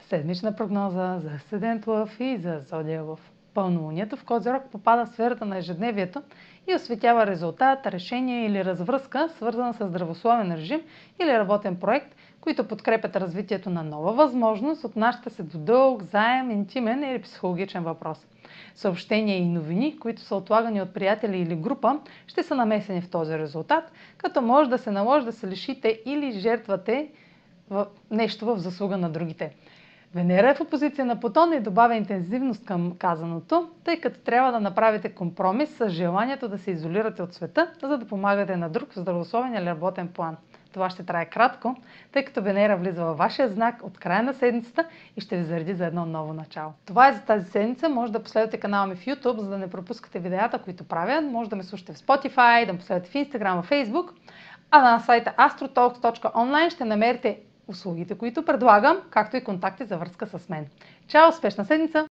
седмична прогноза за Асцендент Лъв и за Зодия Лъв. Пълнолунието в Козирог попада в сферата на ежедневието и осветява резултат, решение или развръзка, свързана с здравословен режим или работен проект, които подкрепят развитието на нова възможност, отнаща се до дълг, заем, интимен или психологичен въпрос. Съобщения и новини, които са отлагани от приятели или група, ще са намесени в този резултат, като може да се наложи да се лишите или жертвате в нещо в заслуга на другите. Венера е в опозиция на Плутон и добавя интензивност към казаното, тъй като трябва да направите компромис с желанието да се изолирате от света, за да помагате на друг в здравословен или работен план. Това ще трае кратко, тъй като Венера влиза във вашия знак от края на седмицата и ще ви зареди за едно ново начало. Това е за тази седмица. Може да последвате канала ми в YouTube, за да не пропускате видеята, които правя. Може да ме слушате в Spotify, да ме последвате в Instagram, в Facebook. А на сайта astrotalks.online ще намерите услугите, които предлагам, както и контакти за връзка с мен. Чао! Успешна седмица!